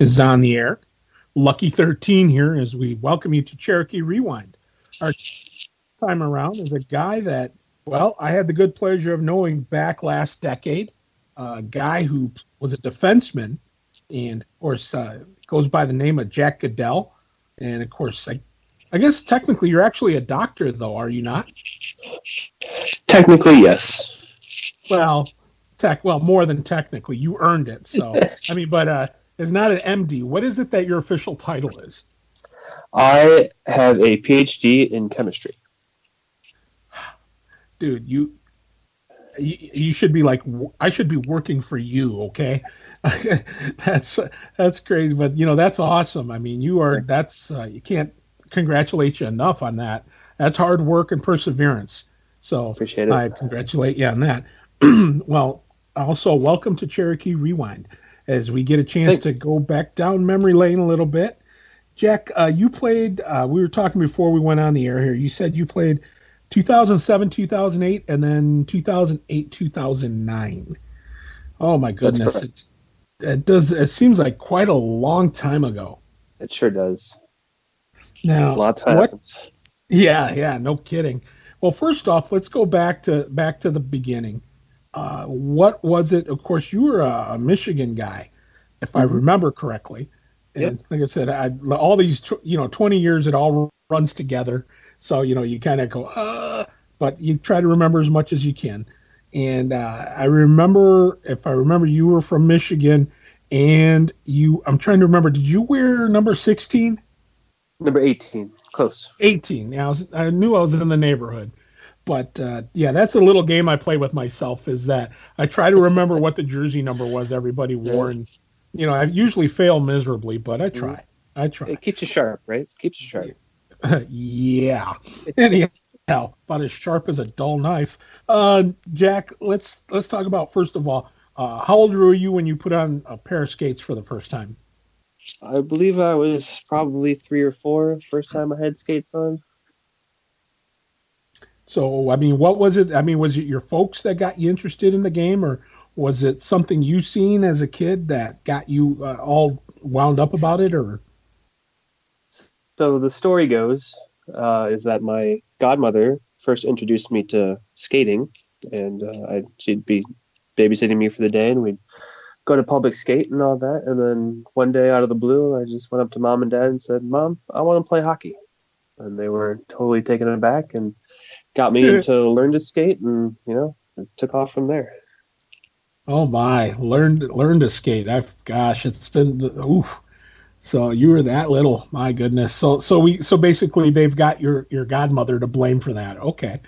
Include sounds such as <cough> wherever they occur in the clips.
is on the air. Lucky 13 here as we welcome you to Cherokee Rewind. Our time around is a guy that, well, I had the good pleasure of knowing back last decade. A guy who was a defenseman and, of course, uh, goes by the name of Jack Goodell. And, of course, I, I guess technically you're actually a doctor, though, are you not? Technically, yes. Well, tech, well, more than technically. You earned it. So, <laughs> I mean, but uh, it's not an MD. What is it that your official title is? I have a PhD in chemistry. Dude, you you, you should be like I should be working for you, okay? <laughs> that's that's crazy, but you know that's awesome. I mean, you are that's uh, you can't congratulate you enough on that. That's hard work and perseverance. So appreciate it. I congratulate you on that. <clears throat> well, also welcome to Cherokee Rewind as we get a chance Thanks. to go back down memory lane a little bit. Jack, uh, you played. Uh, we were talking before we went on the air here. You said you played 2007, 2008, and then 2008, 2009. Oh my goodness! It, it does. It seems like quite a long time ago. It sure does. Now, a lot of. What, yeah, yeah, no kidding. Well, first off, let's go back to back to the beginning. Uh, what was it? Of course, you were a, a Michigan guy, if mm-hmm. I remember correctly. And yep. like I said, I, all these, you know, 20 years, it all runs together. So, you know, you kind of go, uh, but you try to remember as much as you can. And uh, I remember, if I remember, you were from Michigan and you, I'm trying to remember, did you wear number 16? Number 18, close. 18. Yeah, I, was, I knew I was in the neighborhood. But uh, yeah, that's a little game I play with myself. Is that I try to remember what the jersey number was everybody wore, and you know I usually fail miserably, but I mm-hmm. try. I try. It keeps you sharp, right? It keeps you sharp. <laughs> yeah. Anyhow, about as sharp as a dull knife. Uh, Jack, let's let's talk about first of all, uh, how old were you when you put on a pair of skates for the first time? I believe I was probably three or four. First time I had skates on. So, I mean, what was it? I mean, was it your folks that got you interested in the game, or was it something you seen as a kid that got you uh, all wound up about it, or? So the story goes uh, is that my godmother first introduced me to skating, and uh, I, she'd be babysitting me for the day, and we'd go to public skate and all that. And then one day, out of the blue, I just went up to mom and dad and said, "Mom, I want to play hockey," and they were totally taken aback and got me into learn to skate, and you know, took off from there. Oh my, learned learned to skate. I've gosh, it's been the oof. So you were that little, my goodness. So so we so basically they've got your your godmother to blame for that. Okay,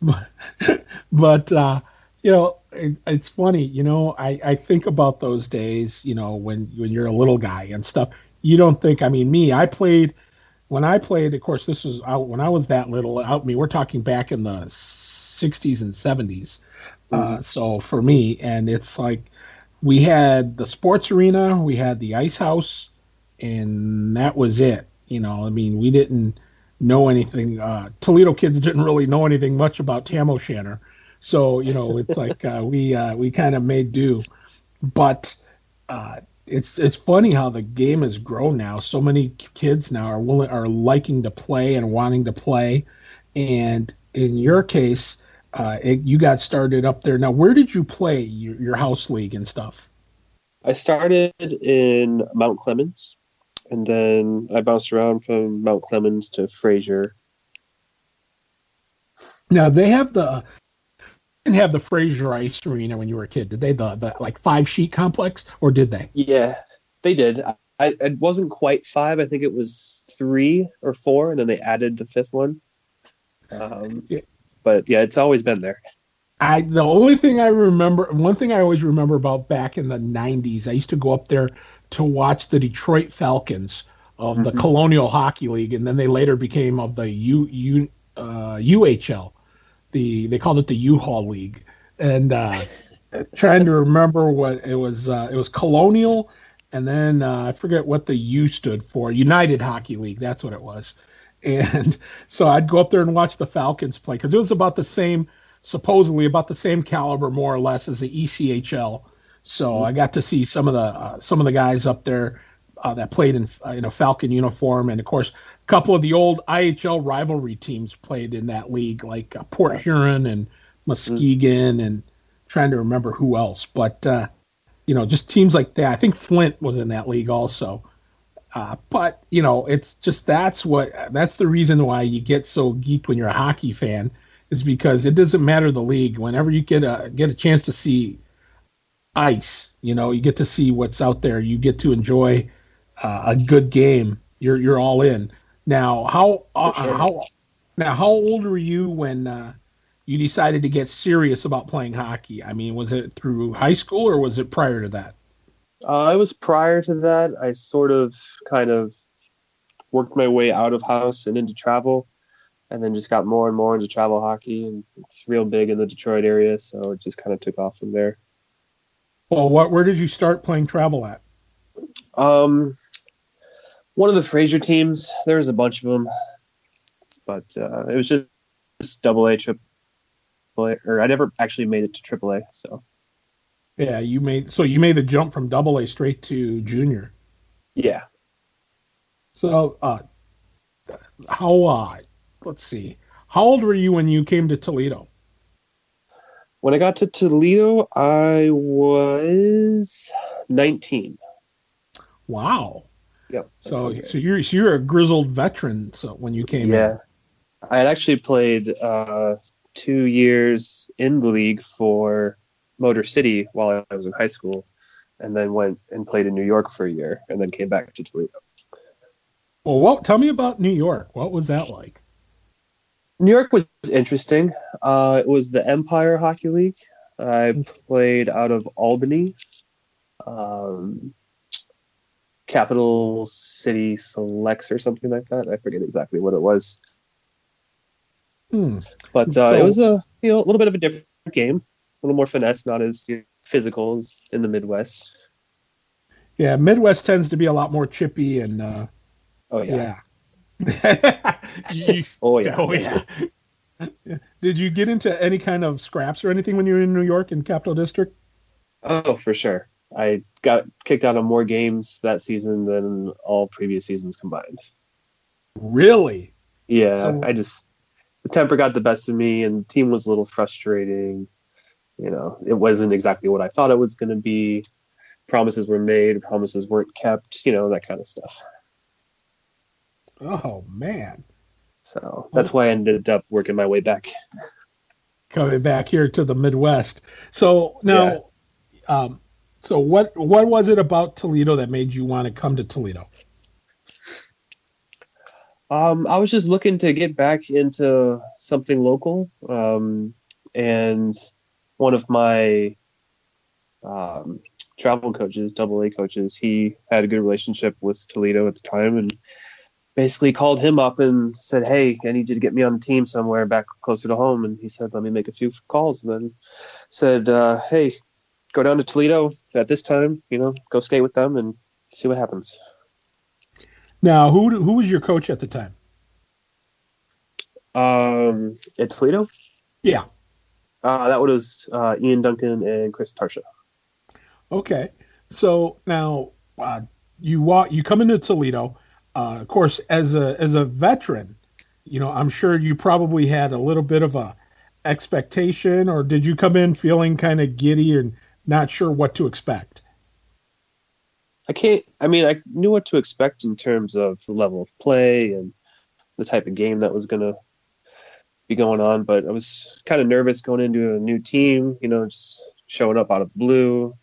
but, <laughs> but uh, you know it, it's funny. You know I I think about those days. You know when when you're a little guy and stuff. You don't think. I mean, me. I played when I played, of course, this was out when I was that little. Out me, we're talking back in the '60s and '70s. Uh, mm-hmm. Uh, so for me, and it's like we had the sports arena, we had the ice house, and that was it. You know, I mean, we didn't know anything. Uh, Toledo kids didn't really know anything much about Tam O'Shanter, so you know, it's like uh, we uh, we kind of made do. But uh, it's it's funny how the game has grown now. So many kids now are willing are liking to play and wanting to play, and in your case, uh, it, you got started up there. Now, where did you play your, your house league and stuff? I started in Mount Clemens, and then I bounced around from Mount Clemens to Fraser. Now they have the didn't have the Fraser Ice Arena when you were a kid, did they? The the like five sheet complex, or did they? Yeah, they did. I it wasn't quite five. I think it was three or four, and then they added the fifth one. Um, yeah. But yeah, it's always been there. I the only thing I remember, one thing I always remember about back in the '90s, I used to go up there to watch the Detroit Falcons of the mm-hmm. Colonial Hockey League, and then they later became of the U, U uh, UHL the they called it the U-Haul League, and uh, trying to remember what it was. Uh, it was Colonial, and then uh, I forget what the U stood for. United Hockey League. That's what it was. And <laughs> so I'd go up there and watch the Falcons play because it was about the same, supposedly about the same caliber, more or less, as the ECHL. So I got to see some of the uh, some of the guys up there uh, that played in in a Falcon uniform, and of course, couple of the old IHL rivalry teams played in that league, like uh, Port Huron and Muskegon, and trying to remember who else. But uh, you know, just teams like that. I think Flint was in that league also. Uh, but you know, it's just that's what that's the reason why you get so geeked when you're a hockey fan is because it doesn't matter the league. Whenever you get a get a chance to see ice, you know, you get to see what's out there. You get to enjoy uh, a good game. You're you're all in. Now, how uh, sure. how now how old were you when uh, you decided to get serious about playing hockey? I mean, was it through high school or was it prior to that? Uh, it was prior to that. I sort of kind of worked my way out of house and into travel, and then just got more and more into travel hockey. And it's real big in the Detroit area, so it just kind of took off from there. Well, what where did you start playing travel at? Um, one of the Fraser teams. There was a bunch of them, but uh, it was just, just double A, triple A, or I never actually made it to triple A. So yeah, you made so you made the jump from double A straight to junior. Yeah. So uh how uh let's see. How old were you when you came to Toledo? When I got to Toledo, I was 19. Wow. Yep. So so you're so you're a grizzled veteran so when you came in. yeah. in. I had actually played uh 2 years in the league for Motor City while I was in high school, and then went and played in New York for a year, and then came back to Toledo. Well, what? Tell me about New York. What was that like? New York was interesting. Uh, it was the Empire Hockey League. I played out of Albany, um, Capital City Selects or something like that. I forget exactly what it was. Hmm. But uh, so, it was a you know a little bit of a different game a little more finesse, not as you know, physical as in the Midwest. Yeah, Midwest tends to be a lot more chippy and. Uh, oh yeah. yeah. you, <laughs> oh yeah. Oh yeah. Did you get into any kind of scraps or anything when you were in New York in Capital District? Oh, for sure. I got kicked out of more games that season than all previous seasons combined. Really? Yeah, so, I just the temper got the best of me, and the team was a little frustrating you know, it wasn't exactly what I thought it was going to be. Promises were made, promises weren't kept, you know, that kind of stuff. Oh man. So that's why I ended up working my way back. Coming back here to the Midwest. So now, yeah. um, so what what was it about Toledo that made you want to come to Toledo? Um, I was just looking to get back into something local, um, and one of my um, travel coaches, double A coaches, he had a good relationship with Toledo at the time and basically called him up and said, Hey, I need you to get me on the team somewhere back closer to home. And he said, Let me make a few calls. And then said, uh, Hey, go down to Toledo at this time, you know, go skate with them and see what happens. Now, who who was your coach at the time? Um, at Toledo? Yeah. Uh, that was uh, Ian Duncan and Chris Tarsha. Okay, so now uh, you walk, you come into Toledo. Uh, of course, as a as a veteran, you know I'm sure you probably had a little bit of a expectation, or did you come in feeling kind of giddy and not sure what to expect? I can't. I mean, I knew what to expect in terms of the level of play and the type of game that was going to be going on. But I was kind of nervous going into a new team, you know, just showing up out of the blue,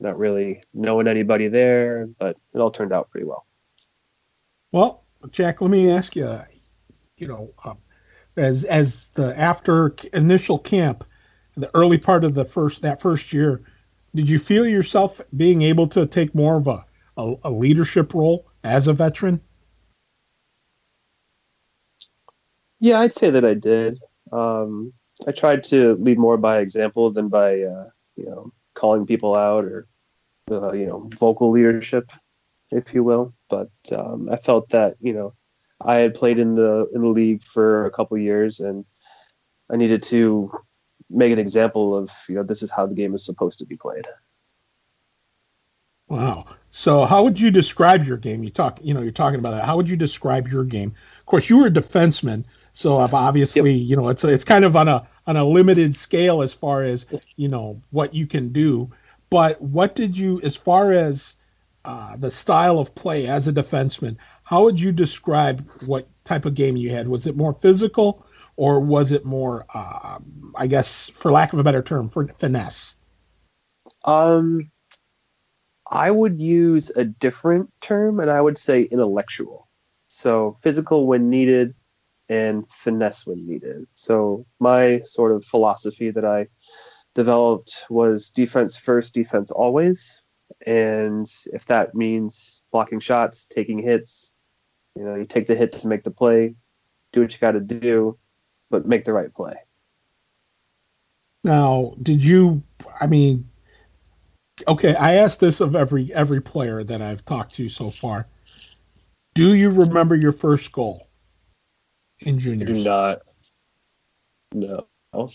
not really knowing anybody there, but it all turned out pretty well. Well, Jack, let me ask you, you know, um, as as the after initial camp, the early part of the first that first year, did you feel yourself being able to take more of a, a, a leadership role as a veteran? Yeah, I'd say that I did. Um, I tried to lead more by example than by, uh, you know, calling people out or, uh, you know, vocal leadership, if you will. But um, I felt that, you know, I had played in the in the league for a couple years, and I needed to make an example of, you know, this is how the game is supposed to be played. Wow. So how would you describe your game? You talk, you know, you're talking about it. How would you describe your game? Of course, you were a defenseman, so I've obviously, yep. you know, it's it's kind of on a on a limited scale as far as you know what you can do. But what did you, as far as uh, the style of play as a defenseman, how would you describe what type of game you had? Was it more physical, or was it more, uh, I guess, for lack of a better term, for finesse? Um, I would use a different term, and I would say intellectual. So physical when needed, and finesse when needed. So my sort of philosophy that I developed was defense first, defense always. And if that means blocking shots, taking hits, you know, you take the hit to make the play, do what you got to do, but make the right play. Now, did you? I mean, okay, I asked this of every every player that I've talked to so far. Do you remember your first goal in juniors? I do not. No.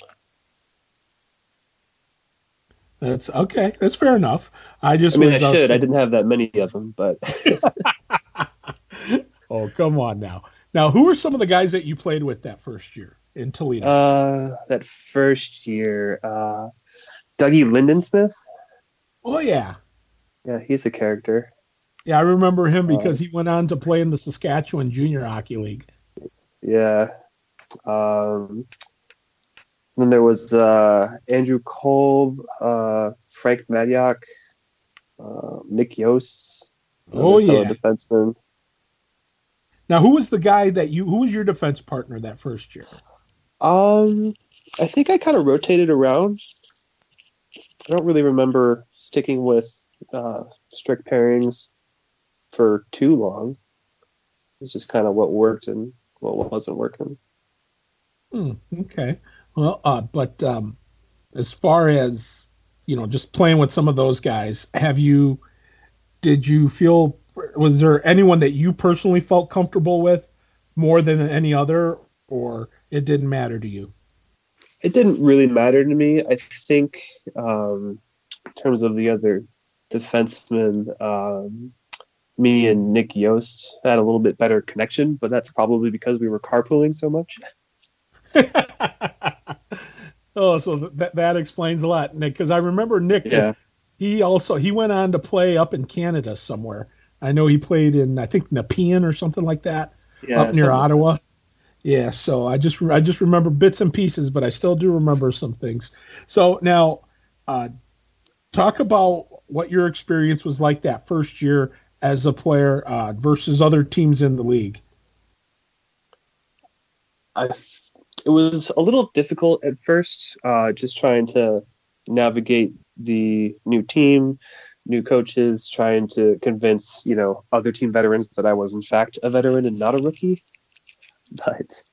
That's okay. That's fair enough. I just. I mean, I should. I didn't have that many of them, but. <laughs> oh come on now! Now, who were some of the guys that you played with that first year in Toledo? Uh, that first year, uh, Dougie Lindensmith. Oh yeah. Yeah, he's a character. Yeah, I remember him because uh, he went on to play in the Saskatchewan Junior Hockey League. Yeah. Um, then there was uh, Andrew Kolb, uh, Frank Madiak, uh, Nick Yost. Oh yeah, defenseman. Now, who was the guy that you? Who was your defense partner that first year? Um, I think I kind of rotated around. I don't really remember sticking with uh, strict pairings for too long. It's just kind of what worked and what wasn't working. Hmm, okay. Well, uh, but um, as far as you know, just playing with some of those guys, have you? Did you feel? Was there anyone that you personally felt comfortable with more than any other, or it didn't matter to you? it didn't really matter to me. I think um, in terms of the other defensemen, um, me and Nick Yost had a little bit better connection, but that's probably because we were carpooling so much. <laughs> oh, so that that explains a lot, Nick. Because I remember Nick. Yeah. He also he went on to play up in Canada somewhere. I know he played in I think Nepean or something like that, yeah, up near Ottawa. Yeah, so I just I just remember bits and pieces, but I still do remember some things. So now, uh, talk about what your experience was like that first year as a player uh, versus other teams in the league. I, it was a little difficult at first, uh, just trying to navigate the new team, new coaches, trying to convince you know other team veterans that I was in fact a veteran and not a rookie. <laughs> but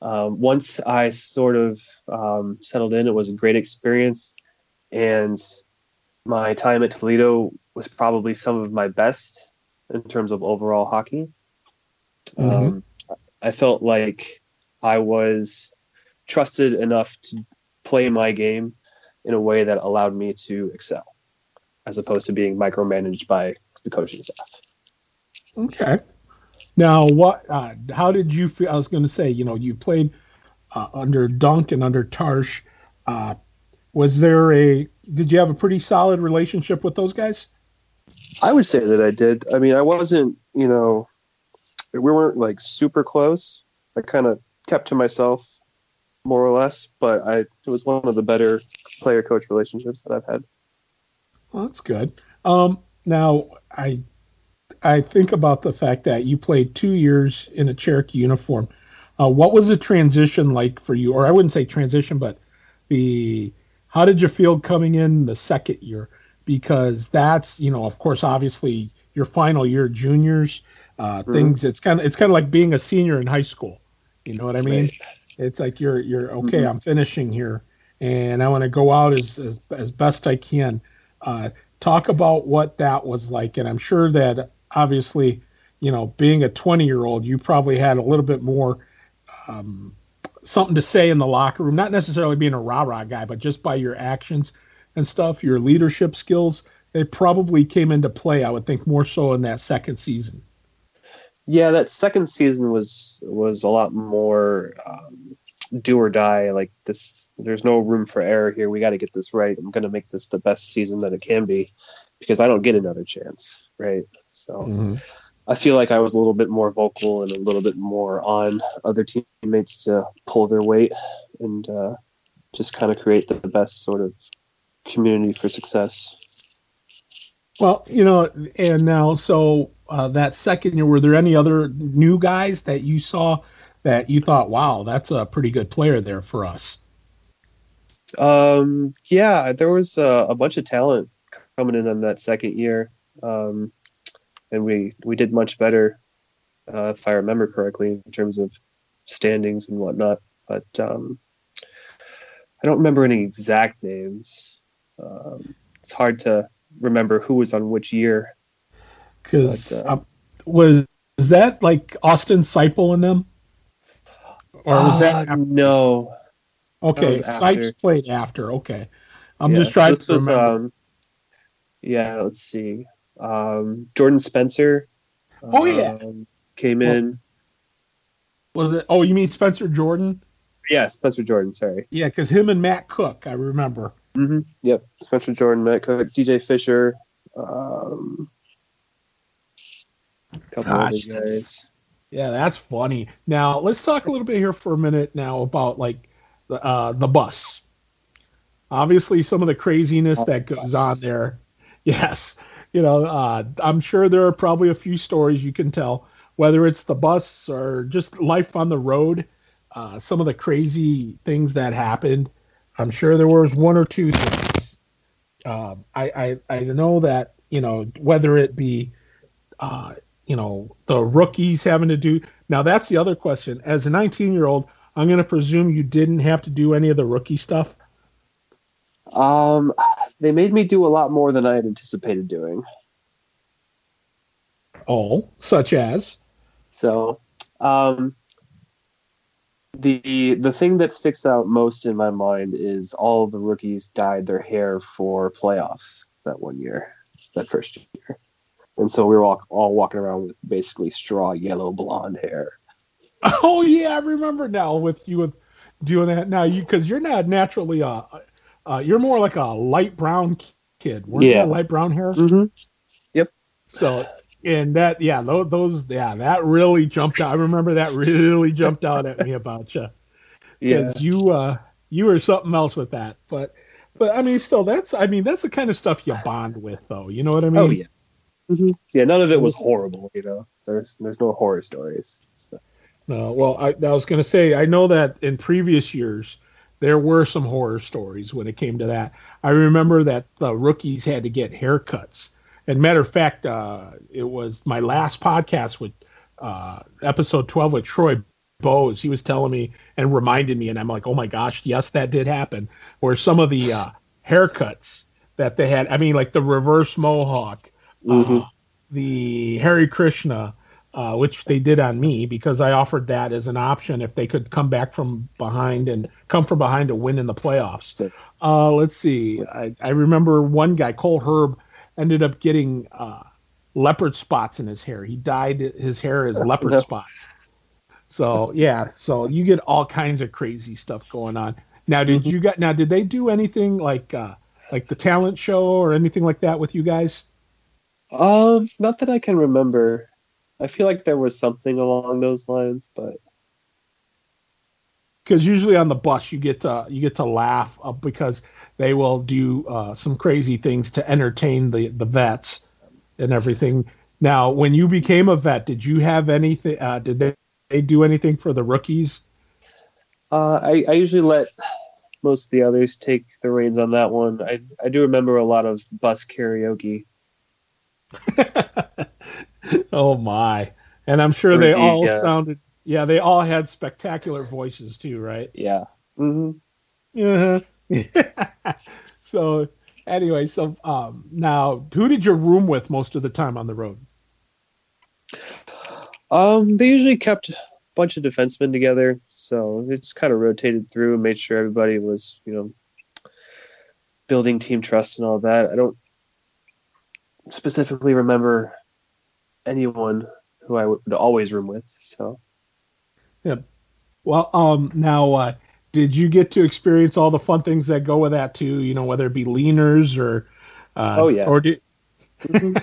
um, once I sort of um, settled in, it was a great experience, and my time at Toledo was probably some of my best in terms of overall hockey. Mm-hmm. Um, I felt like I was trusted enough to play my game in a way that allowed me to excel, as opposed to being micromanaged by the coaching staff. Okay. Now, what? Uh, how did you feel? I was going to say, you know, you played uh, under Dunk and under Tarsh. Uh, was there a? Did you have a pretty solid relationship with those guys? I would say that I did. I mean, I wasn't, you know, we weren't like super close. I kind of kept to myself more or less, but I it was one of the better player coach relationships that I've had. Well, that's good. Um, now, I I think about the fact that you played two years in a Cherokee uniform. Uh, what was the transition like for you? Or I wouldn't say transition, but the how did you feel coming in the second year? Because that's you know, of course, obviously your final year, juniors, uh, mm-hmm. things. It's kind of it's kind of like being a senior in high school. You know what I mean? It's like you're you're okay. Mm-hmm. I'm finishing here, and I want to go out as, as as best I can. Uh, talk about what that was like, and I'm sure that obviously, you know, being a 20 year old, you probably had a little bit more um, something to say in the locker room, not necessarily being a rah rah guy, but just by your actions and stuff, your leadership skills. they probably came into play. I would think more so in that second season. Yeah, that second season was was a lot more um, do or die. Like this, there's no room for error here. We got to get this right. I'm going to make this the best season that it can be because I don't get another chance, right? So mm-hmm. I feel like I was a little bit more vocal and a little bit more on other teammates to pull their weight and uh, just kind of create the best sort of community for success. Well, you know, and now so uh, that second year, were there any other new guys that you saw that you thought, wow, that's a pretty good player there for us? Um, yeah, there was a, a bunch of talent coming in on that second year, um, and we we did much better, uh, if I remember correctly, in terms of standings and whatnot. But um, I don't remember any exact names. Um, it's hard to remember who was on which year. Because uh, um, was was that like Austin Seipel in them, or was uh, that no? Okay, Sipes played after. Okay, I'm yeah, just trying to remember. Was, um, yeah, let's see. Um, Jordan Spencer. Oh yeah, um, came in. Was it? Oh, you mean Spencer Jordan? Yeah, Spencer Jordan. Sorry. Yeah, because him and Matt Cook, I remember. Mm-hmm. Yep, Spencer Jordan, Matt Cook, DJ Fisher. Um, couple Gosh, other guys. Yeah, that's funny. Now let's talk a little bit here for a minute now about like the uh, the bus. Obviously, some of the craziness oh, that goes on there Yes. You know, uh, I'm sure there are probably a few stories you can tell, whether it's the bus or just life on the road, uh, some of the crazy things that happened. I'm sure there was one or two things. Uh, I, I, I know that, you know, whether it be, uh, you know, the rookies having to do. Now, that's the other question. As a 19 year old, I'm going to presume you didn't have to do any of the rookie stuff. Um, they made me do a lot more than I had anticipated doing. All such as? So, um, the the thing that sticks out most in my mind is all the rookies dyed their hair for playoffs that one year, that first year, and so we were all all walking around with basically straw yellow blonde hair. <laughs> Oh yeah, I remember now with you with doing that. Now you because you're not naturally a uh, you're more like a light brown kid, weren't yeah. you? Light brown hair. Mm-hmm. Yep. So, and that, yeah, those, those, yeah, that really jumped out. I remember that really jumped out at me about you. Because <laughs> yeah. you, uh, you were something else with that. But, but I mean, still, that's, I mean, that's the kind of stuff you bond with, though. You know what I mean? Oh yeah. Mm-hmm. Yeah, none of it was horrible. You know, there's there's no horror stories. So. No, well, I, I was going to say, I know that in previous years, there were some horror stories when it came to that. I remember that the rookies had to get haircuts. And matter of fact, uh, it was my last podcast with uh, episode 12 with Troy Bose. He was telling me and reminded me, and I'm like, oh my gosh, yes, that did happen. Where some of the uh, haircuts that they had, I mean, like the reverse mohawk, uh, mm-hmm. the Hare Krishna, uh, which they did on me because I offered that as an option if they could come back from behind and come from behind to win in the playoffs. Uh, let's see. I, I, remember one guy, Cole Herb, ended up getting uh, leopard spots in his hair. He dyed his hair as leopard <laughs> spots. So yeah, so you get all kinds of crazy stuff going on. Now, did mm-hmm. you get? Now, did they do anything like uh, like the talent show or anything like that with you guys? Um, not that I can remember. I feel like there was something along those lines, but because usually on the bus you get to you get to laugh uh, because they will do uh, some crazy things to entertain the the vets and everything. Now, when you became a vet, did you have anything? Uh, did they, they do anything for the rookies? Uh, I, I usually let most of the others take the reins on that one. I I do remember a lot of bus karaoke. <laughs> oh my! And I'm sure they all yeah. sounded. Yeah, they all had spectacular voices too, right? Yeah. Mm-hmm. Uh-huh. <laughs> so anyway, so um, now who did you room with most of the time on the road? Um, they usually kept a bunch of defensemen together, so it just kind of rotated through and made sure everybody was, you know, building team trust and all that. I don't specifically remember anyone who I would always room with. So, yeah. Well, um, now, uh, did you get to experience all the fun things that go with that too? You know, whether it be leaners or, uh, oh yeah, or did. mm-hmm.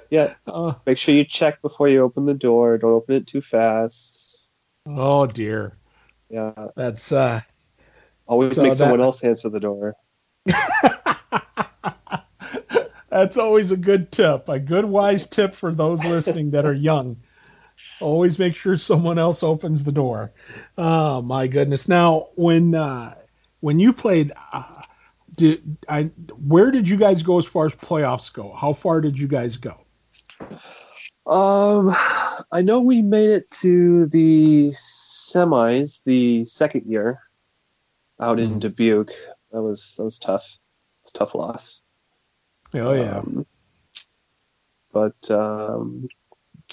<laughs> yeah. Uh, Make sure you check before you open the door. Don't open it too fast. Oh dear. Yeah. That's uh. Always so make that... someone else answer the door. <laughs> That's always a good tip, a good wise tip for those listening that are young. Always make sure someone else opens the door. Oh my goodness! Now, when uh, when you played, uh, did I? Where did you guys go as far as playoffs go? How far did you guys go? Um, I know we made it to the semis the second year out in mm-hmm. Dubuque. That was that was tough. It's tough loss. Oh yeah. Um, but um,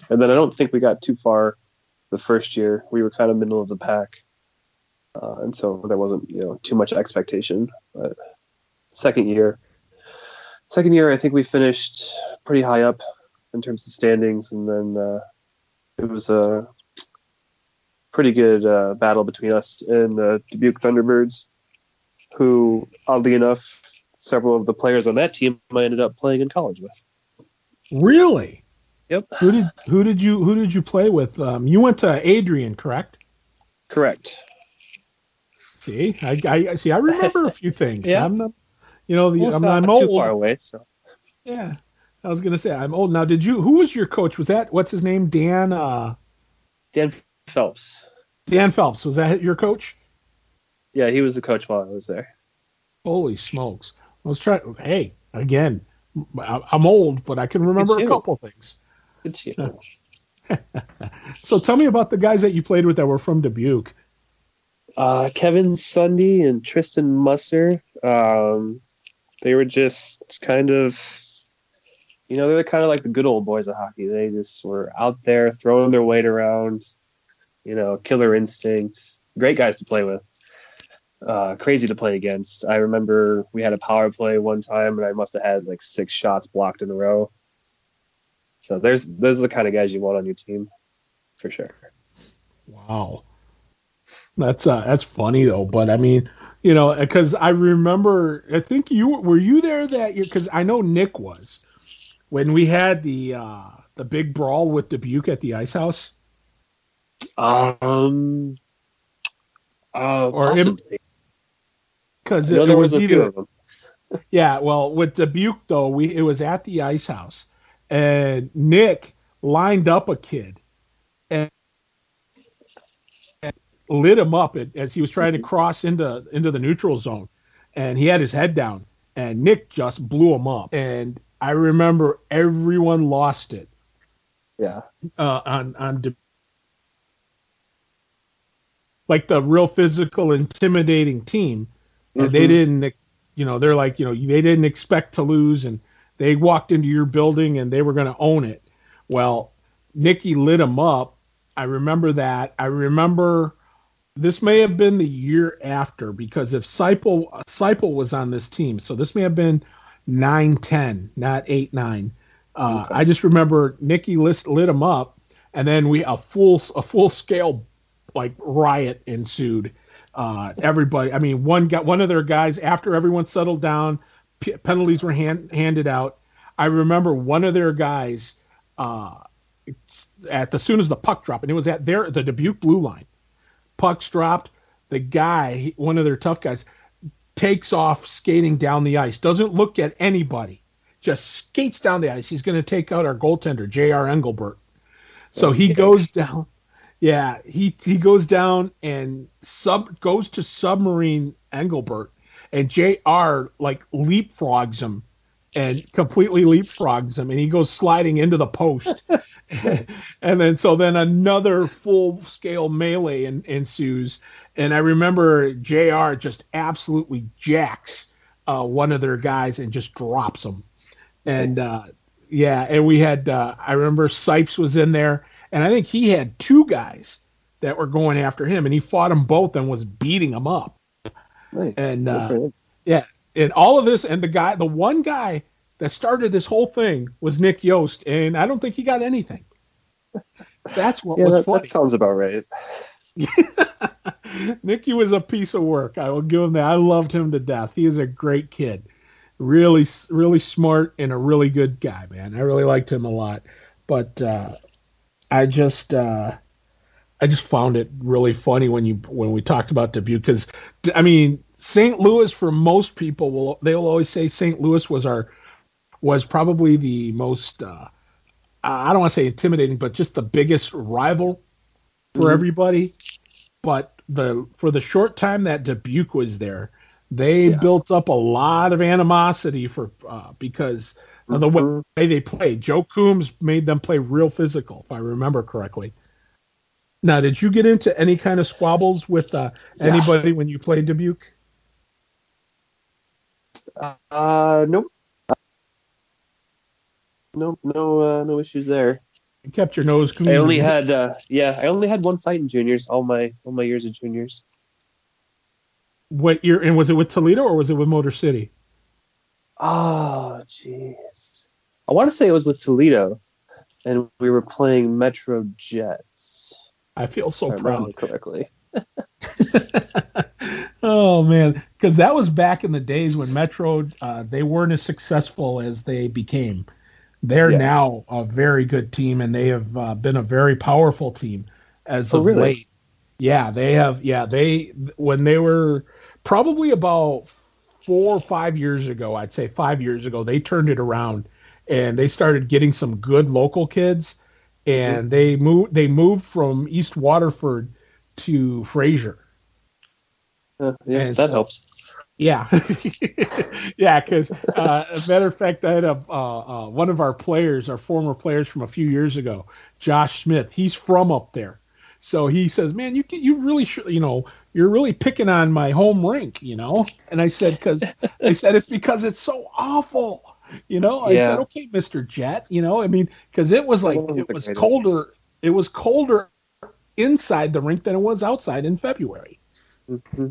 and then I don't think we got too far the first year. We were kind of middle of the pack, uh, and so there wasn't you know too much expectation. But second year, second year, I think we finished pretty high up in terms of standings, and then uh, it was a pretty good uh, battle between us and the Dubuque Thunderbirds, who oddly enough several of the players on that team I ended up playing in college with. Really? Yep. Who did who did you who did you play with? Um, you went to Adrian, correct? Correct. See, I, I see. I remember a few things. <laughs> yeah. I'm not, you know, the, well, I'm, not I'm old. too far away. So. Yeah, I was gonna say I'm old now. Did you? Who was your coach? Was that what's his name? Dan. Uh, Dan Phelps. Dan Phelps was that your coach? Yeah, he was the coach while I was there. Holy smokes! Was trying. Hey, again, I'm old, but I can remember a couple things. It's you. <laughs> so tell me about the guys that you played with that were from Dubuque. Uh, Kevin Sunday and Tristan Musser. Um, they were just kind of, you know, they're kind of like the good old boys of hockey. They just were out there throwing their weight around, you know, killer instincts. Great guys to play with uh, crazy to play against. I remember we had a power play one time, and I must have had like six shots blocked in a row. So there's those are the kind of guys you want on your team, for sure. Wow, that's uh, that's funny though. But I mean, you know, because I remember, I think you were you there that year? Because I know Nick was when we had the uh, the big brawl with Dubuque at the Ice House. Um, uh, or because it, was, was either. <laughs> yeah, well, with Dubuque though, we it was at the ice house, and Nick lined up a kid and, and lit him up as he was trying to cross into into the neutral zone, and he had his head down, and Nick just blew him up, and I remember everyone lost it. Yeah. Uh, on on like the real physical, intimidating team and mm-hmm. they didn't you know they're like you know they didn't expect to lose and they walked into your building and they were going to own it. Well Nicky lit them up. I remember that. I remember this may have been the year after because if Seipel, Seipel was on this team so this may have been 9-10 not 8-9 uh, okay. i just remember Nicky lit, lit them up and then we a full a full scale like riot ensued uh, everybody, I mean, one got one of their guys after everyone settled down, p- penalties were hand, handed out. I remember one of their guys uh, at the soon as the puck dropped, and it was at their the Dubuque blue line. Pucks dropped. The guy, one of their tough guys, takes off skating down the ice. Doesn't look at anybody. Just skates down the ice. He's going to take out our goaltender, J.R. Engelbert. So he goes down yeah, he he goes down and sub goes to submarine Engelbert, and J.R. like leapfrogs him, and completely leapfrogs him, and he goes sliding into the post, <laughs> and then so then another full scale melee in, ensues, and I remember J.R. just absolutely jacks uh, one of their guys and just drops him, and uh, yeah, and we had uh, I remember Sipes was in there and I think he had two guys that were going after him, and he fought them both and was beating them up. Nice. And uh, yeah, and all of this, and the guy, the one guy that started this whole thing was Nick Yost, and I don't think he got anything. That's what <laughs> yeah, was that, funny. that sounds about right. <laughs> Nicky was a piece of work. I will give him that. I loved him to death. He is a great kid, really, really smart and a really good guy, man. I really liked him a lot. But uh, I just, uh, I just found it really funny when you when we talked about Dubuque because, I mean, St. Louis for most people will they'll always say St. Louis was our was probably the most. Uh, I don't want to say intimidating, but just the biggest rival for mm-hmm. everybody. But the for the short time that Dubuque was there, they yeah. built up a lot of animosity for uh, because of the mm-hmm. way they played. Joe Coombs made them play real physical, if I remember correctly. Now, did you get into any kind of squabbles with uh, anybody yeah. when you played Dubuque? Uh, nope. Nope, no, uh, no issues there. You kept your nose clean. I only had, uh, yeah, I only had one fight in juniors. All my, all my years of juniors. What year? And was it with Toledo or was it with Motor City? Oh, jeez. I want to say it was with Toledo, and we were playing Metro Jets. I feel so I proud. Correctly. <laughs> oh man, because that was back in the days when Metro uh, they weren't as successful as they became. They're yeah. now a very good team, and they have uh, been a very powerful team as oh, of really? late. Yeah, they have. Yeah, they when they were probably about four or five years ago, I'd say five years ago, they turned it around and they started getting some good local kids, and mm-hmm. they moved. They moved from East Waterford to Fraser. Uh, yeah, and that so, helps. Yeah, <laughs> yeah. Because uh, a matter of fact, I had a uh, uh, one of our players, our former players from a few years ago, Josh Smith. He's from up there, so he says, "Man, you you really should, you know, you're really picking on my home rink, you know." And I said, "Because I said it's because it's so awful." You know, I yeah. said, "Okay, Mister Jet." You know, I mean, because it was like it, it was colder. It was colder inside the rink than it was outside in February. Mm-hmm.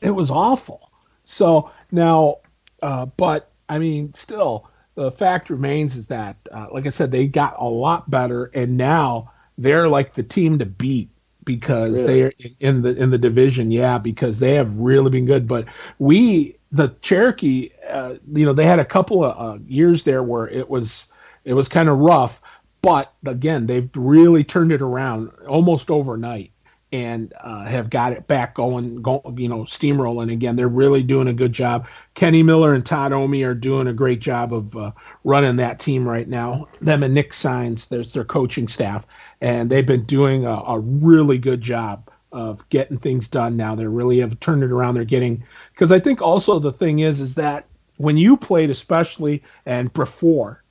It was awful. So now, uh, but I mean, still, the fact remains is that, uh, like I said, they got a lot better, and now they're like the team to beat because really? they're in the in the division. Yeah, because they have really been good. But we, the Cherokee, uh, you know, they had a couple of uh, years there where it was it was kind of rough. But again, they've really turned it around almost overnight and uh, have got it back going, go, you know, steamrolling again. They're really doing a good job. Kenny Miller and Todd Omi are doing a great job of uh, running that team right now. Them and Nick Signs, there's their coaching staff, and they've been doing a, a really good job of getting things done now. They really have turned it around. They're getting because I think also the thing is is that when you played, especially and before,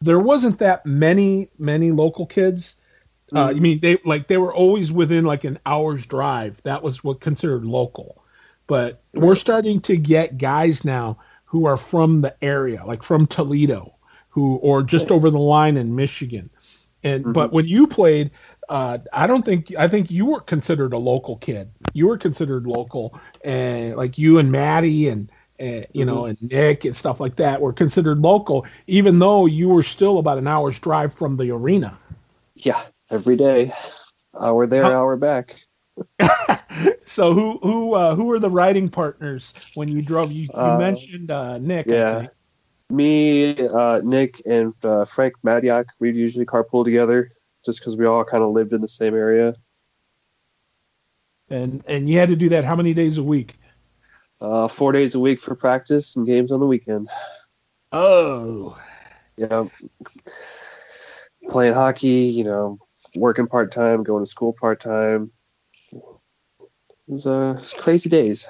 there wasn't that many many local kids uh, I mean, they like they were always within like an hour's drive. That was what considered local. But we're starting to get guys now who are from the area, like from Toledo, who or just over the line in Michigan. And mm-hmm. but when you played, uh, I don't think I think you were considered a local kid. You were considered local, and like you and Maddie and. and you know, mm-hmm. and Nick and stuff like that were considered local, even though you were still about an hour's drive from the arena. Yeah, every day, hour there, How- hour back. <laughs> so who who uh, who were the riding partners when you drove? You, you uh, mentioned uh, Nick. Yeah, me, uh, Nick, and uh, Frank Madiak. We'd usually carpool together just because we all kind of lived in the same area. And and you had to do that how many days a week? Uh, four days a week for practice and games on the weekend. Oh, yeah. Playing hockey, you know, working part time, going to school part time. It was uh, crazy days.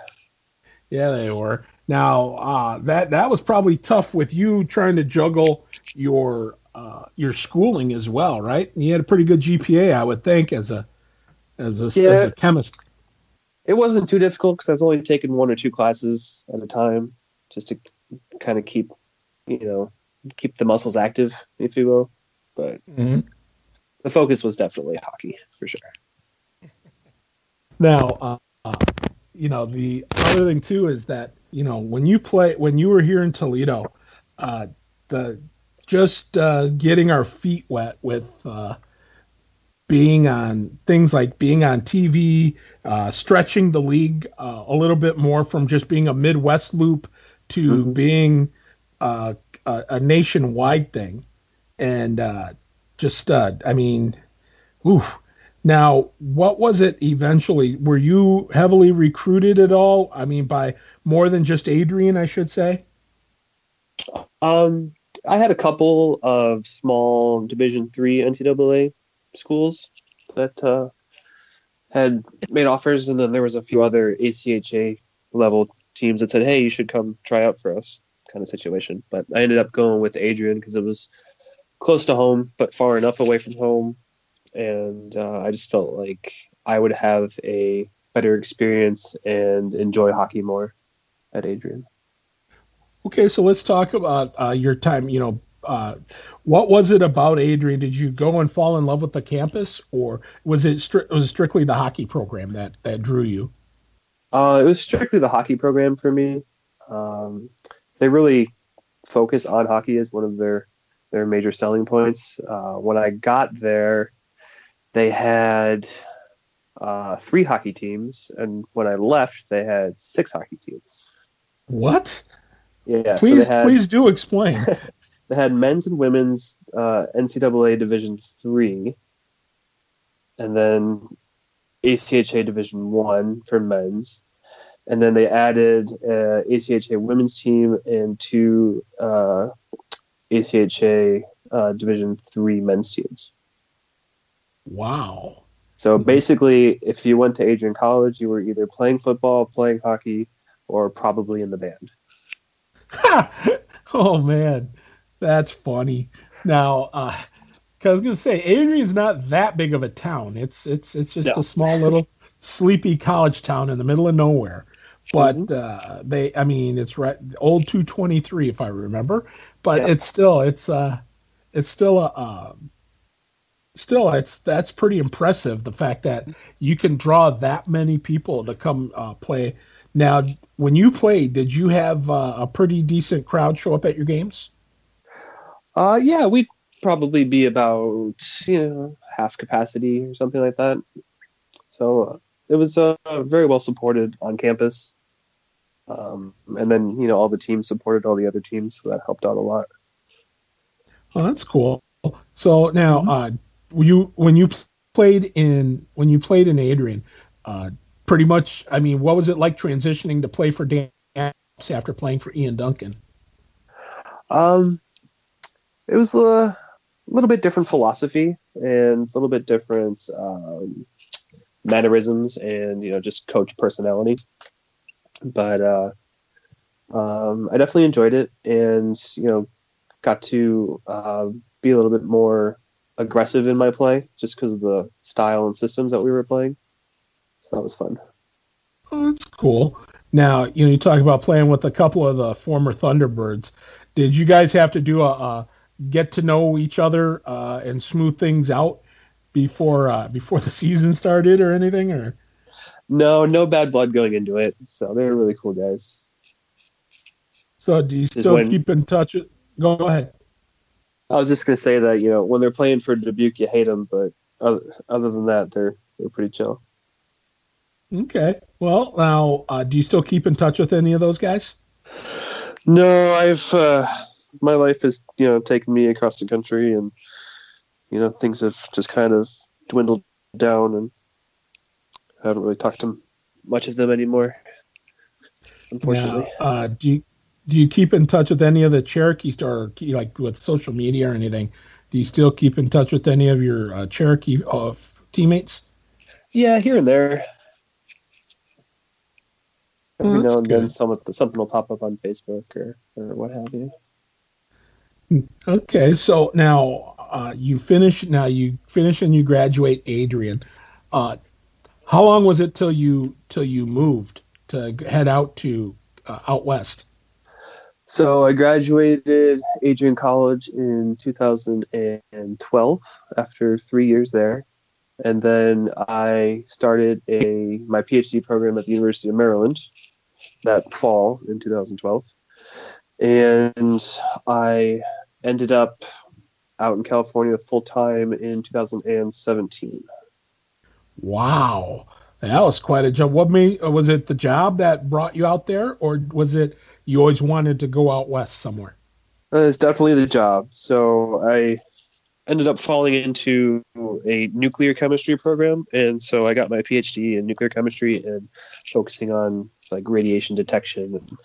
Yeah, they were. Now uh, that that was probably tough with you trying to juggle your uh, your schooling as well, right? You had a pretty good GPA, I would think, as a as a, yeah, as a chemist. It wasn't too difficult because I was only taking one or two classes at a time, just to kind of keep, you know, keep the muscles active, if you will. But mm-hmm the focus was definitely hockey for sure. Now, uh, uh, you know, the other thing too is that you know when you play when you were here in Toledo, uh, the just uh, getting our feet wet with uh, being on things like being on TV, uh, stretching the league uh, a little bit more from just being a Midwest loop to mm-hmm. being uh, a, a, nationwide thing, and uh, stud. I mean, oof. Now, what was it eventually? Were you heavily recruited at all? I mean, by more than just Adrian, I should say. Um, I had a couple of small Division three NCAA schools that uh, had made offers, and then there was a few other ACHA level teams that said, "Hey, you should come try out for us," kind of situation. But I ended up going with Adrian because it was close to home, but far enough away from home, and uh, I just felt like I would have a better experience and enjoy hockey more at Adrian. Okay, so let's talk about uh, your time. You know, uh, what was it about Adrian? Did you go and fall in love with the campus, or was it stri- was it strictly the hockey program that that drew you? Uh, it was strictly the hockey program for me. Um, they really focus on hockey as one of their their major selling points. Uh, when I got there, they had uh, three hockey teams, and when I left, they had six hockey teams. What? Yeah. Please, so had, please do explain. <laughs> they had men's and women's uh, NCAA Division three, and then ACHA Division one for men's, and then they added uh, ACHA women's team and two uh, ACHA uh, Division three men's teams. Wow. So basically, if you went to Adrian College, you were either playing football, playing hockey, or probably in the band. <laughs> oh man, that's funny. Now, uh, I was gonna say Adrian's not that big of a town. It's it's it's just no. a small little sleepy college town in the middle of nowhere. But mm-hmm. uh, they, I mean, it's right old 223 if I remember. But yeah. it's still it's uh it's still a uh, still it's that's pretty impressive. The fact that you can draw that many people to come uh, play now, when you played, did you have uh, a pretty decent crowd show up at your games? Uh, yeah, we'd probably be about you know half capacity or something like that. So uh, it was uh, very well supported on campus. Um, and then you know all the teams supported all the other teams, so that helped out a lot. Oh, that's cool. So now, mm-hmm. uh, you when you played in when you played in Adrian, uh, pretty much. I mean, what was it like transitioning to play for Dan after playing for Ian Duncan? Um, it was a little bit different philosophy and a little bit different um, mannerisms and you know just coach personality. But uh, um, I definitely enjoyed it, and you know, got to uh, be a little bit more aggressive in my play just because of the style and systems that we were playing. So that was fun. Oh, that's cool. Now, you know, you talk about playing with a couple of the former Thunderbirds. Did you guys have to do a, a get to know each other uh, and smooth things out before uh, before the <laughs> season started or anything? Or no, no bad blood going into it. So they're really cool guys. So do you still when, keep in touch? With, go ahead. I was just gonna say that you know when they're playing for Dubuque, you hate them, but other, other than that, they're they're pretty chill. Okay. Well, now, uh, do you still keep in touch with any of those guys? No, I've uh, my life has you know taken me across the country, and you know things have just kind of dwindled down, and I haven't really talked to much of them anymore. Unfortunately. Now, uh, do you do you keep in touch with any of the Cherokee or like with social media or anything? Do you still keep in touch with any of your uh, Cherokee uh, teammates? Yeah, here and there. Every oh, now and good. then, some, something will pop up on Facebook or, or what have you. Okay, so now uh, you finish. Now you finish and you graduate, Adrian. Uh, how long was it till you till you moved to head out to uh, out west? So I graduated Adrian College in 2012 after three years there, and then I started a my PhD program at the University of Maryland that fall in 2012. And I ended up out in California full time in 2017. Wow, that was quite a job. What made was it the job that brought you out there, or was it you always wanted to go out west somewhere? Uh, it's definitely the job. So I ended up falling into a nuclear chemistry program, and so I got my PhD in nuclear chemistry and focusing on like radiation detection and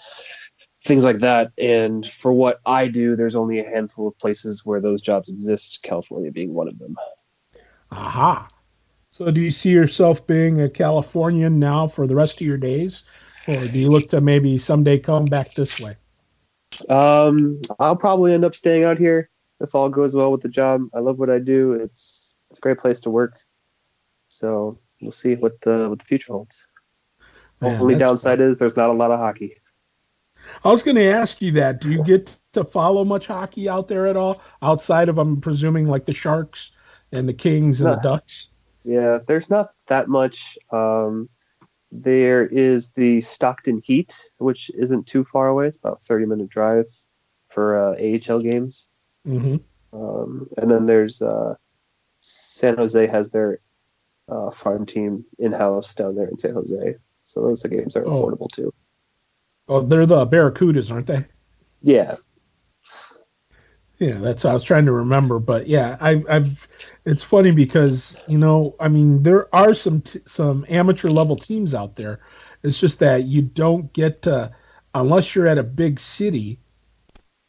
things like that. And for what I do, there's only a handful of places where those jobs exist, California being one of them. Aha. So do you see yourself being a Californian now for the rest of your days? Or do you look to maybe someday come back this way? Um, I'll probably end up staying out here if all goes well with the job. I love what I do. It's it's a great place to work. So we'll see what the what the future holds. Man, Only downside is there's not a lot of hockey. I was going to ask you that. Do you get to follow much hockey out there at all, outside of I'm presuming like the Sharks and the Kings and the Ducks? Yeah, there's not that much. Um, there is the Stockton Heat, which isn't too far away. It's about a 30 minute drive for uh, AHL games. Mm-hmm. Um, and then there's uh, San Jose has their uh, farm team in house down there in San Jose. So those games are oh. affordable too. Oh, they're the Barracudas, aren't they? Yeah. Yeah, that's I was trying to remember, but yeah, I, I've. It's funny because you know, I mean, there are some t- some amateur level teams out there. It's just that you don't get to, unless you're at a big city,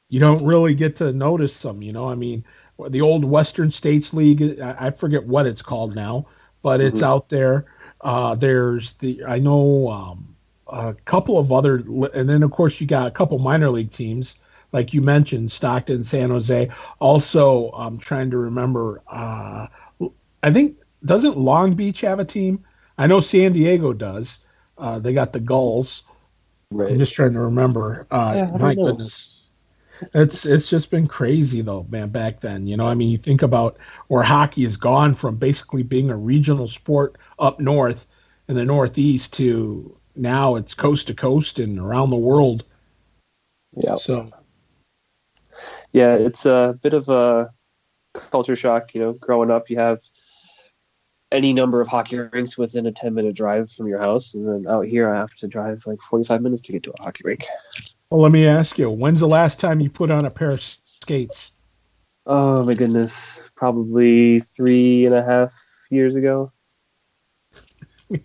you don't really get to notice them. You know, I mean, the old Western States League, I, I forget what it's called now, but mm-hmm. it's out there. Uh, there's the I know um, a couple of other, and then of course you got a couple minor league teams like you mentioned, Stockton, San Jose. Also, I'm trying to remember. Uh, I think doesn't Long Beach have a team? I know San Diego does. Uh, they got the Gulls. Right. I'm just trying to remember. Uh, yeah, my know. goodness, it's it's just been crazy though, man. Back then, you know, I mean, you think about where hockey has gone from basically being a regional sport up north in the Northeast to now it's coast to coast and around the world. Yeah. So yeah, it's a bit of a culture shock. You know, growing up, you have any number of hockey rinks within a 10 minute drive from your house. And then out here, I have to drive like 45 minutes to get to a hockey rink. Well, let me ask you, when's the last time you put on a pair of skates? Oh, my goodness. Probably three and a half years ago.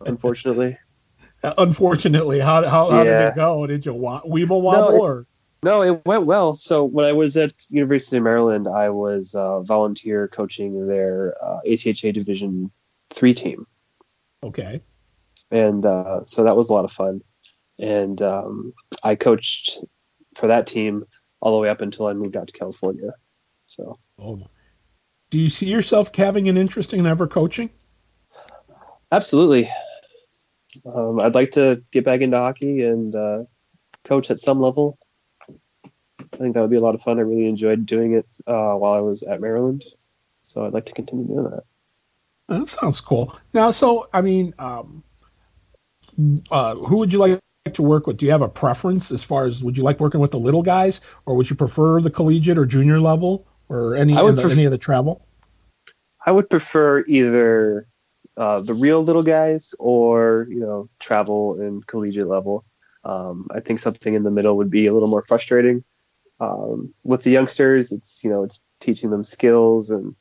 Unfortunately. <laughs> Unfortunately, how, how, how yeah. did it go? Did you wa- weeble wobble no, it, or? No, it went well. So when I was at University of Maryland, I was uh, volunteer coaching their uh, ACHA Division three team. Okay. And uh, so that was a lot of fun, and um, I coached for that team all the way up until I moved out to California. So. Oh. Do you see yourself having an interest in ever coaching? Absolutely. Um, I'd like to get back into hockey and uh, coach at some level. I think that would be a lot of fun. I really enjoyed doing it uh, while I was at Maryland, so I'd like to continue doing that. That sounds cool. Now, so I mean, um, uh, who would you like to work with? Do you have a preference as far as would you like working with the little guys, or would you prefer the collegiate or junior level, or any the, pref- any of the travel? I would prefer either uh, the real little guys or you know travel and collegiate level. Um, I think something in the middle would be a little more frustrating um, with the youngsters, it's you know it's teaching them skills and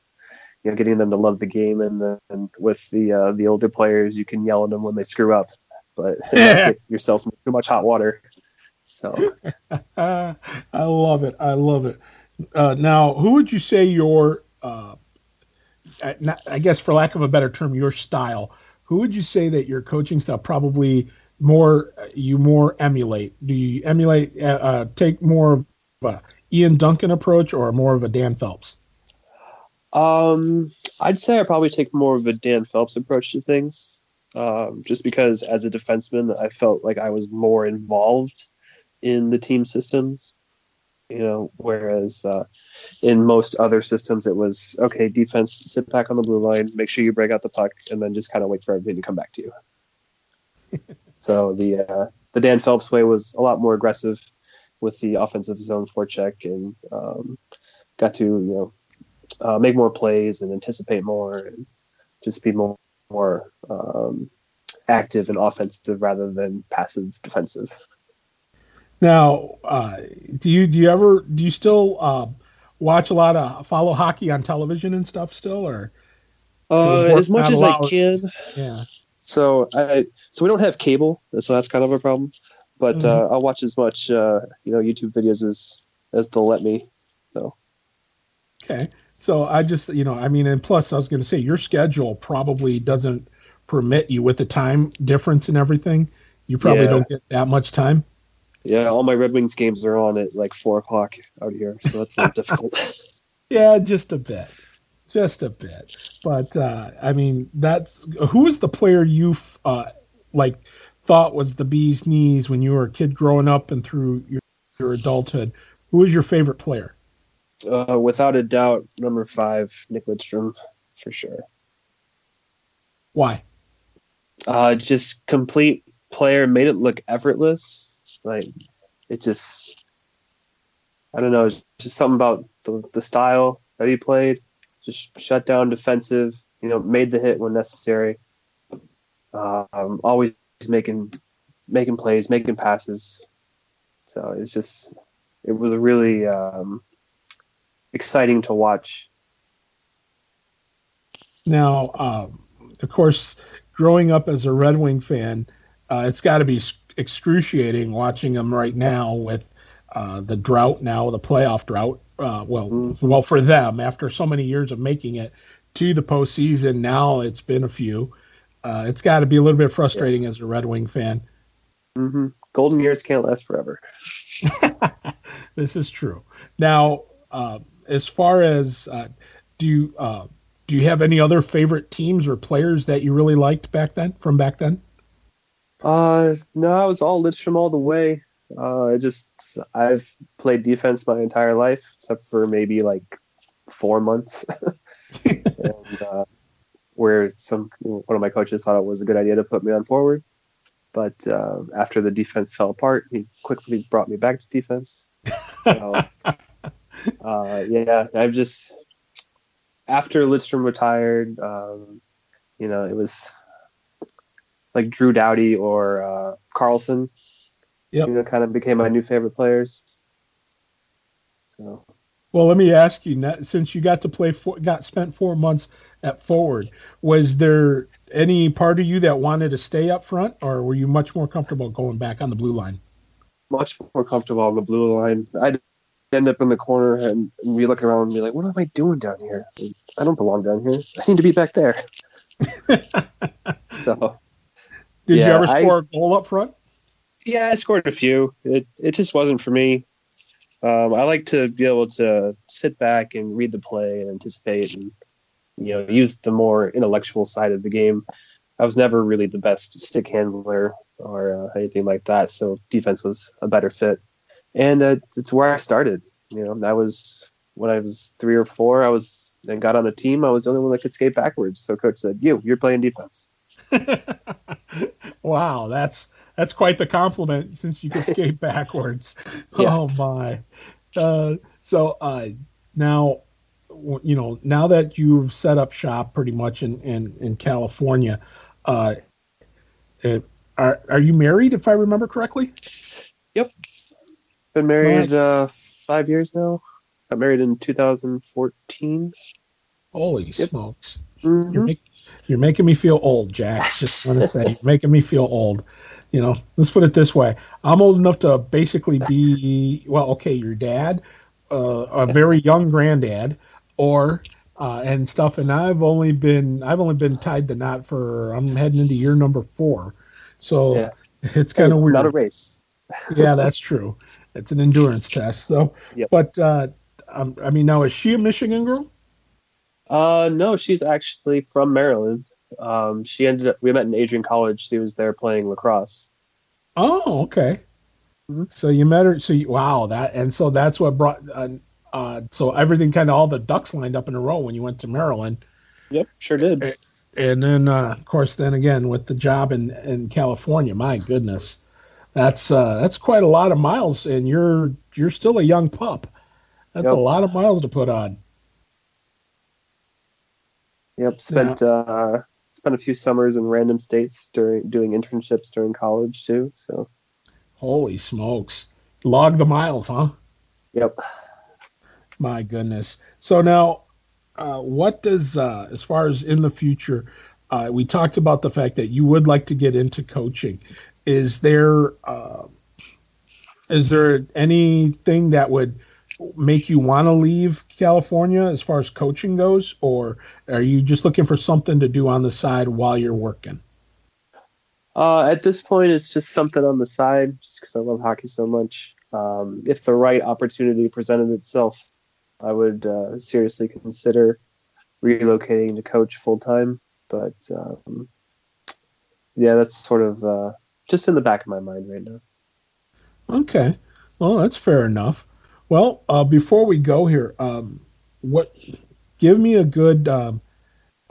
you know getting them to love the game, and then with the uh, the older players, you can yell at them when they screw up, but <laughs> get yourself too much hot water. So <laughs> I love it. I love it. Uh, now, who would you say your uh, I guess for lack of a better term, your style? Who would you say that your coaching style probably more you more emulate? Do you emulate uh, uh take more a Ian Duncan approach or more of a Dan Phelps? Um, I'd say I probably take more of a Dan Phelps approach to things. Um, just because as a defenseman, I felt like I was more involved in the team systems. You know, whereas uh, in most other systems, it was okay. Defense, sit back on the blue line, make sure you break out the puck, and then just kind of wait for everything to come back to you. <laughs> so the uh, the Dan Phelps way was a lot more aggressive with the offensive zone forecheck and um, got to you know uh, make more plays and anticipate more and just be more more um, active and offensive rather than passive defensive. Now, uh, do you do you ever do you still uh, watch a lot of follow hockey on television and stuff still, or uh, as much as I can? Yeah. So I so we don't have cable, so that's kind of a problem. But mm-hmm. Uh, I'll watch as much uh, you know YouTube videos as as they'll let me. So. Okay. So I just, you know, I mean, and plus I was going to say your schedule probably doesn't permit you with the time difference and everything. You probably yeah. don't get that much time. Yeah, all my Red Wings games are on at like four o'clock out here, so that's a difficult. <laughs> <laughs> yeah, just a bit, just a bit. But uh, I mean, that's who is the player you uh, like thought was the bee's knees when you were a kid growing up and through your, your adulthood. Who was your favorite player? Uh, without a doubt, number five, Nick Lidstrom, for sure. Why? Uh, just complete player, made it look effortless like it just, I don't know, it's just something about the, the style that he played. Just shut down defensive, you know, made the hit when necessary. Um, always making making plays, making passes. So it's just it was really um, exciting to watch. Now, um, of course, growing up as a Red Wing fan, uh, it's got to be excruciating watching them right now with uh, the drought now, the playoff drought. Uh, well, mm-hmm. well for them after so many years of making it to the postseason. Now it's been a few. Uh, it's got to be a little bit frustrating yeah. as a Red Wing fan. Mm-hmm. Golden years can't last forever. <laughs> this is true. Now, uh, as far as uh, do you uh, do you have any other favorite teams or players that you really liked back then from back then? Uh, no, I was all Lidstrom all the way. Uh, I just I've played defense my entire life, except for maybe like four months, <laughs> and uh, where some one of my coaches thought it was a good idea to put me on forward. But uh, after the defense fell apart, he quickly brought me back to defense. So, <laughs> uh, yeah, I've just after Lidstrom retired, um, you know, it was like Drew Doughty or uh, Karlsson. Yep. You know, kind of became my new favorite players. So. Well, let me ask you, since you got to play, four, got spent four months at forward, was there any part of you that wanted to stay up front, or were you much more comfortable going back on the blue line? Much more comfortable on the blue line. I'd end up in the corner and be looking around and be like, "What am I doing down here? I don't belong down here. I need to be back there." <laughs> so did yeah, you ever score I, a goal up front? Yeah, I scored a few. It it just wasn't for me. Um, I like to be able to sit back and read the play and anticipate and you know use the more intellectual side of the game. I was never really the best stick handler or uh, anything like that, so defense was a better fit. And uh, it's where I started. You know, that was when I was three or four. I was and got on a team. I was the only one that could skate backwards. So coach said, "You, you're playing defense." <laughs> wow, that's that's quite the compliment since you can skate <laughs> backwards. Yeah. Oh my. Uh, so uh, now, you know, now that you've set up shop pretty much in in, in California, uh, it, are are you married? If I remember correctly. Yep. Been married uh, five years now. Got married in 2014. Holy yep. smokes! Mm-hmm. You're, make, you're making me feel old, Jack. Just want to say, you're making me feel old. You know, let's put it this way: I'm old enough to basically be well, okay, your dad, uh, a very young granddad, or uh, and stuff. And I've only been I've only been tied the knot for I'm heading into year number four, so yeah. it's kind of weird. Not a race. <laughs> yeah, that's true. It's an endurance test. So, yep. but uh, um, I mean, now is she a Michigan girl? Uh, no, she's actually from Maryland. Um, she ended up. We met in Adrian College. She was there playing lacrosse. Oh, okay. Mm-hmm. So you met her. So you, wow, that and so that's what brought. Uh, uh, so everything kind of all the ducks lined up in a row when you went to Maryland. Yep, sure did. And then, uh, of course, then again with the job in in California, my goodness, that's uh, that's quite a lot of miles, and you're you're still a young pup. That's yep. a lot of miles to put on. Yep, spent yeah. uh, spent a few summers in random states during doing internships during college too. So, holy smokes, log the miles, huh? Yep. My goodness. So now, uh, what does uh, as far as in the future? Uh, we talked about the fact that you would like to get into coaching. Is there uh, is there anything that would make you want to leave California as far as coaching goes, or are you just looking for something to do on the side while you're working? Uh, at this point, it's just something on the side, just because I love hockey so much. Um, if the right opportunity presented itself, I would uh, seriously consider relocating to coach full time. But um, yeah, that's sort of uh, just in the back of my mind right now. Okay, well, that's fair enough. Well, uh, before we go here, um, what? Give me a good, um,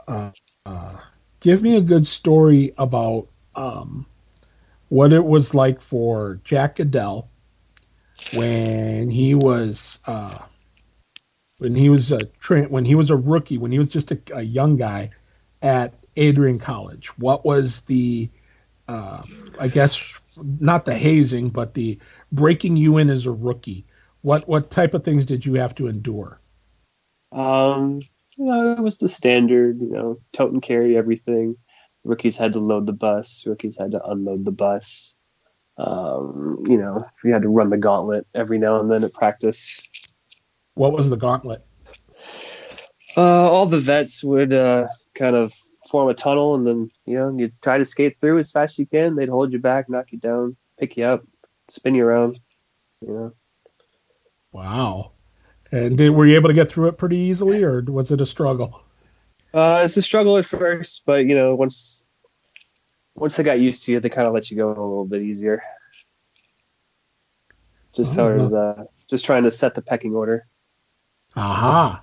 uh, uh, give me a good story about um, what it was like for Jack Goodell when he was uh, when he was a when he was a rookie, when he was just a, a young guy at Adrian College. What was the, uh, I guess, not the hazing, but the breaking you in as a rookie? What what type of things did you have to endure? Um, you know, it was the standard, you know, tote and carry everything. Rookies had to load the bus. Rookies had to unload the bus. Um, you know, we had to run the gauntlet every now and then at practice. What was the gauntlet? Uh, all the vets would uh, kind of form a tunnel, and then you know you try to skate through as fast as you can. They'd hold you back, knock you down, pick you up, spin you around. You know. Wow. And did, were you able to get through it pretty easily, or was it a struggle? Uh, it's a struggle at first, but you know, once once they got used to you, they kind of let you go a little bit easier. Just oh, sort uh, just trying to set the pecking order. Aha.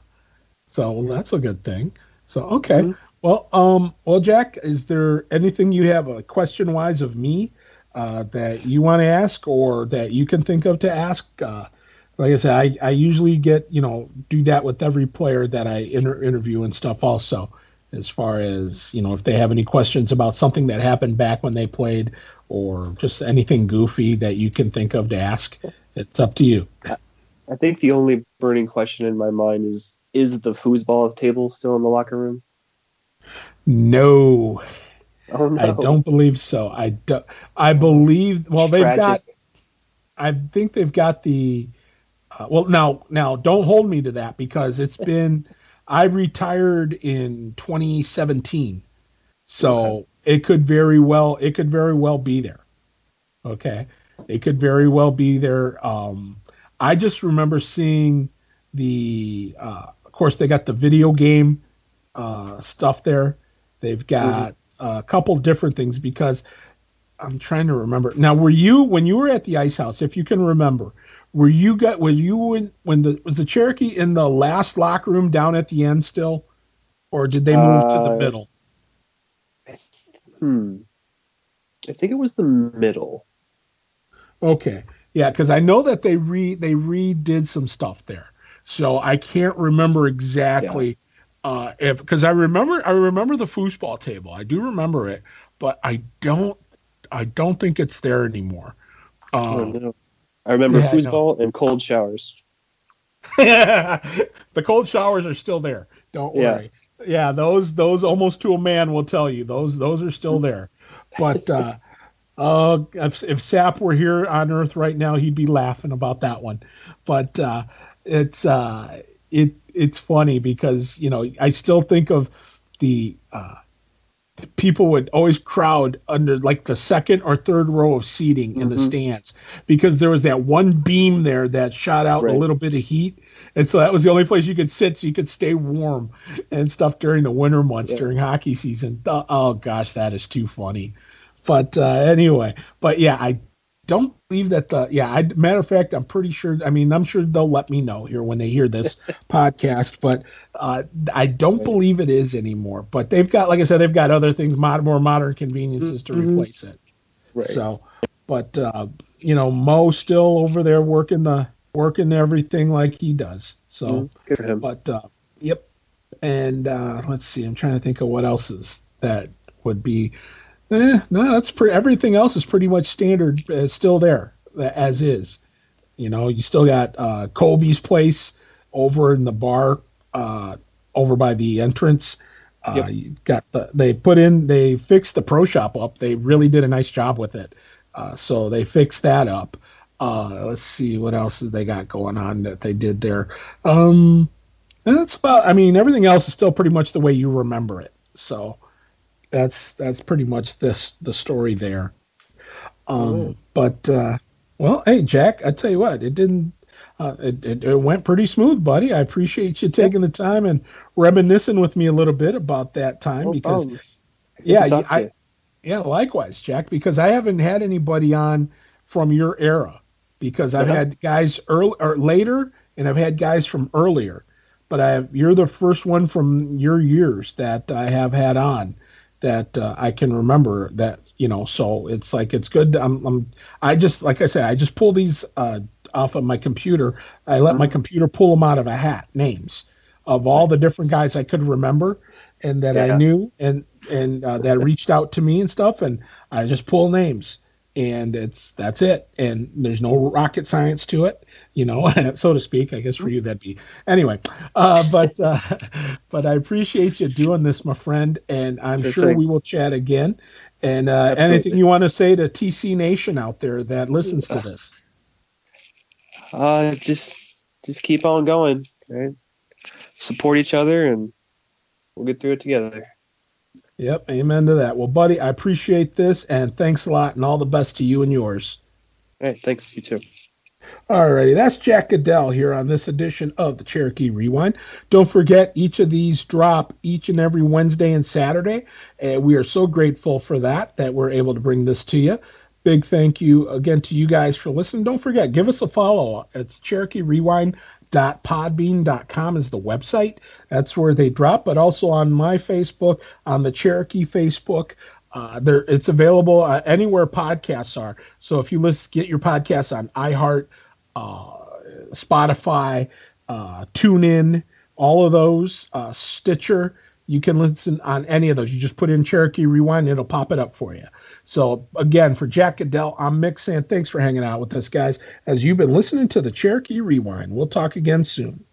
So that's a good thing. So okay. Mm-hmm. Well, um, well, Jack, is there anything you have a uh, question wise of me uh, that you want to ask, or that you can think of to ask? Uh, like I said, I, I usually get, you know, do that with every player that I inter- interview and stuff also, as far as, you know, if they have any questions about something that happened back when they played or just anything goofy that you can think of to ask, it's up to you. I think the only burning question in my mind is is the foosball table still in the locker room? No. Oh, no. I don't believe so. I do, I believe well they've got I think they've got the uh, well, now, now, don't hold me to that because it's <laughs> been. I retired in 2017, so okay. it could very well it could very well be there. Okay, it could very well be there. Um, I just remember seeing the. Uh, of course, they got the video game uh, stuff there. They've got mm-hmm. a couple different things because I'm trying to remember. Now, were you when you were at the Ice House? If you can remember, were you got were you in when the was the Cherokee in the last locker room down at the end still, or did they move uh, to the uh, middle? Hmm. I think it was the middle. Okay. Yeah, because I know that they re they redid some stuff there, so I can't remember exactly. Yeah. Uh, if because I remember I remember the foosball table, I do remember it, but I don't I don't think it's there anymore. oh, um, no. I remember yeah, foosball and cold showers. <laughs> the cold showers are still there. Don't worry. Yeah. yeah, those those almost to a man will tell you those those are still <laughs> there. But uh, uh, if, if Sap were here on Earth right now, he'd be laughing about that one. But uh, it's uh, it it's funny because you know I still think of the uh, people would always crowd under like the second or third row of seating mm-hmm. in the mm-hmm. stands because there was that one beam there that shot out right. a little bit of heat and so that was the only place you could sit so you could stay warm and stuff during the winter months yeah. during hockey season oh gosh that is too funny but uh, anyway but yeah i don't believe that the yeah I, matter of fact i'm pretty sure i mean i'm sure they'll let me know here when they hear this <laughs> podcast but uh, i don't believe it is anymore but they've got like i said they've got other things mod, more modern conveniences to mm-hmm. replace it right. so but uh, you know mo still over there working the working everything like he does. So Mm, good for him. but uh, yep. And uh, let's see. I'm trying to think of what else is that would be. Eh, no, that's pretty. Everything else is pretty much standard. Uh, still there as is. You know, you still got uh, Kobe's place over in the bar, uh, over by the entrance. Uh, Yep. you got the. They put in. They fixed the pro shop up. They really did a nice job with it. Uh, so they fixed that up. Uh, let's see what else they got going on that they did there. Um, that's about. I mean, everything else is still pretty much the way you remember it. So that's that's pretty much this the story there. Um, Alright. but uh, well, hey Jack, I tell you what, it didn't. Uh, it, it, it went pretty smooth, buddy. I appreciate you taking the time and reminiscing with me a little bit about that time No because. Yeah, I, yeah, likewise, Jack, because I haven't had anybody on from your era because I've Uh-huh. had guys early or later and I've had guys from earlier, but I have, you're the first one from your years that I have had on that uh, I can remember that, you know, so it's like, it's good. I'm, I'm, I just, like I said, I just pull these uh, off of my computer. I let my Mhm. computer pull them out of a hat, names of all the different guys I could remember and that I knew and, and uh, that reached out to me and stuff. And I just pull names and it's, that's it. And there's no rocket science to it, you know, <laughs> so to speak. I guess for you that'd be anyway. Uh, but, uh, <laughs> but I appreciate you doing this, my friend. And I'm Sure sure thing. we will chat again. And uh, anything you want to say to TC Nation out there that listens to this? <sighs> Uh, just just keep on going, right? Support each other, and we'll get through it together. Yep, amen to that. Well, buddy, I appreciate this and thanks a lot and all the best to you and yours. All right, thanks you too. All righty. that's Jack Goodell here on this edition of the Cherokee Rewind. Don't forget, each of these drop each and every Wednesday and Saturday, and we are so grateful for that that we're able to bring this to you. Big thank you again to you guys for listening. Don't forget, give us a follow. It's Cherokee Rewind podbean.com is the website. That's where they drop but also on my facebook on the cherokee facebook uh, there it's available uh, anywhere podcasts are. So if you list get your podcasts on iheart uh, spotify uh, tune in all of those uh, stitcher you can listen on any of those. You just put in cherokee rewind it'll pop it up for you. So again for jack Goodell, i'm mick saying thanks for hanging out with us guys. As you've been listening to the cherokee rewind we'll talk again soon